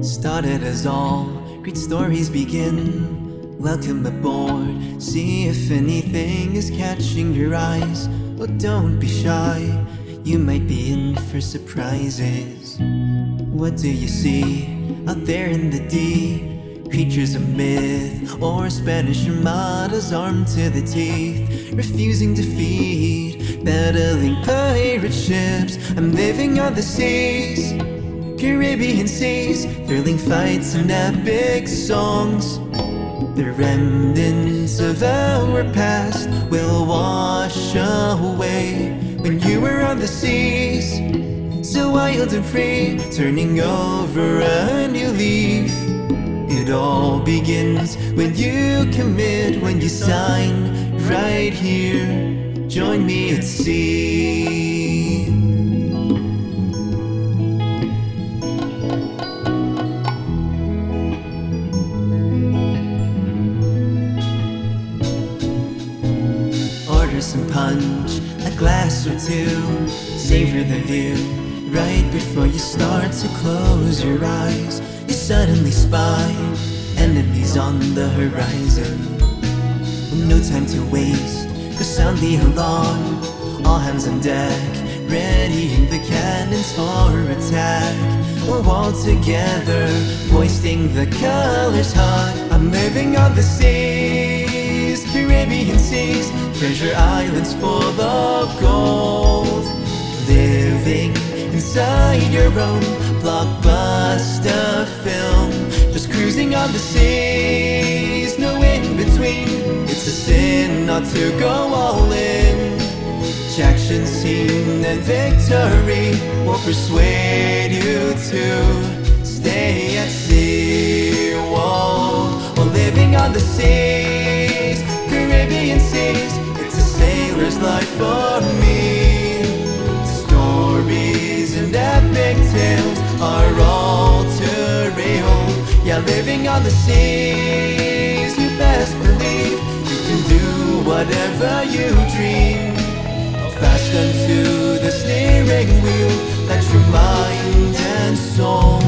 is all great stories begin. Welcome aboard, see if anything is catching your eyes. Well, don't be shy, you might be in for surprises. What do you see out there in the deep? Creatures of myth or Spanish armadas armed to the teeth, refusing defeat, battling pirate ships. I'm living on the seas. Caribbean seas, thrilling fights and epic songs. The remnants of our past will wash away when you were on the seas. So wild and free, turning over a new leaf. It all begins when you commit, when you sign right here. Join me at sea. Some punch, a glass or two. Savor the view. Right before you start to close your eyes, you suddenly spy enemies on the horizon. No time to waste, cause sound the alarm. All hands on deck, readying the cannons for attack. We're all together, hoisting the colors high. I'm living on the seas, Caribbean seas, treasure islands full of gold. Living inside your own blockbuster film, just cruising on the seas, no in between. It's a sin not to go all in. Jackson scene and victory will persuade you to stay at sea. Living on the seas, you best believe. You can do whatever you dream. Fast unto the steering wheel, let your mind and soul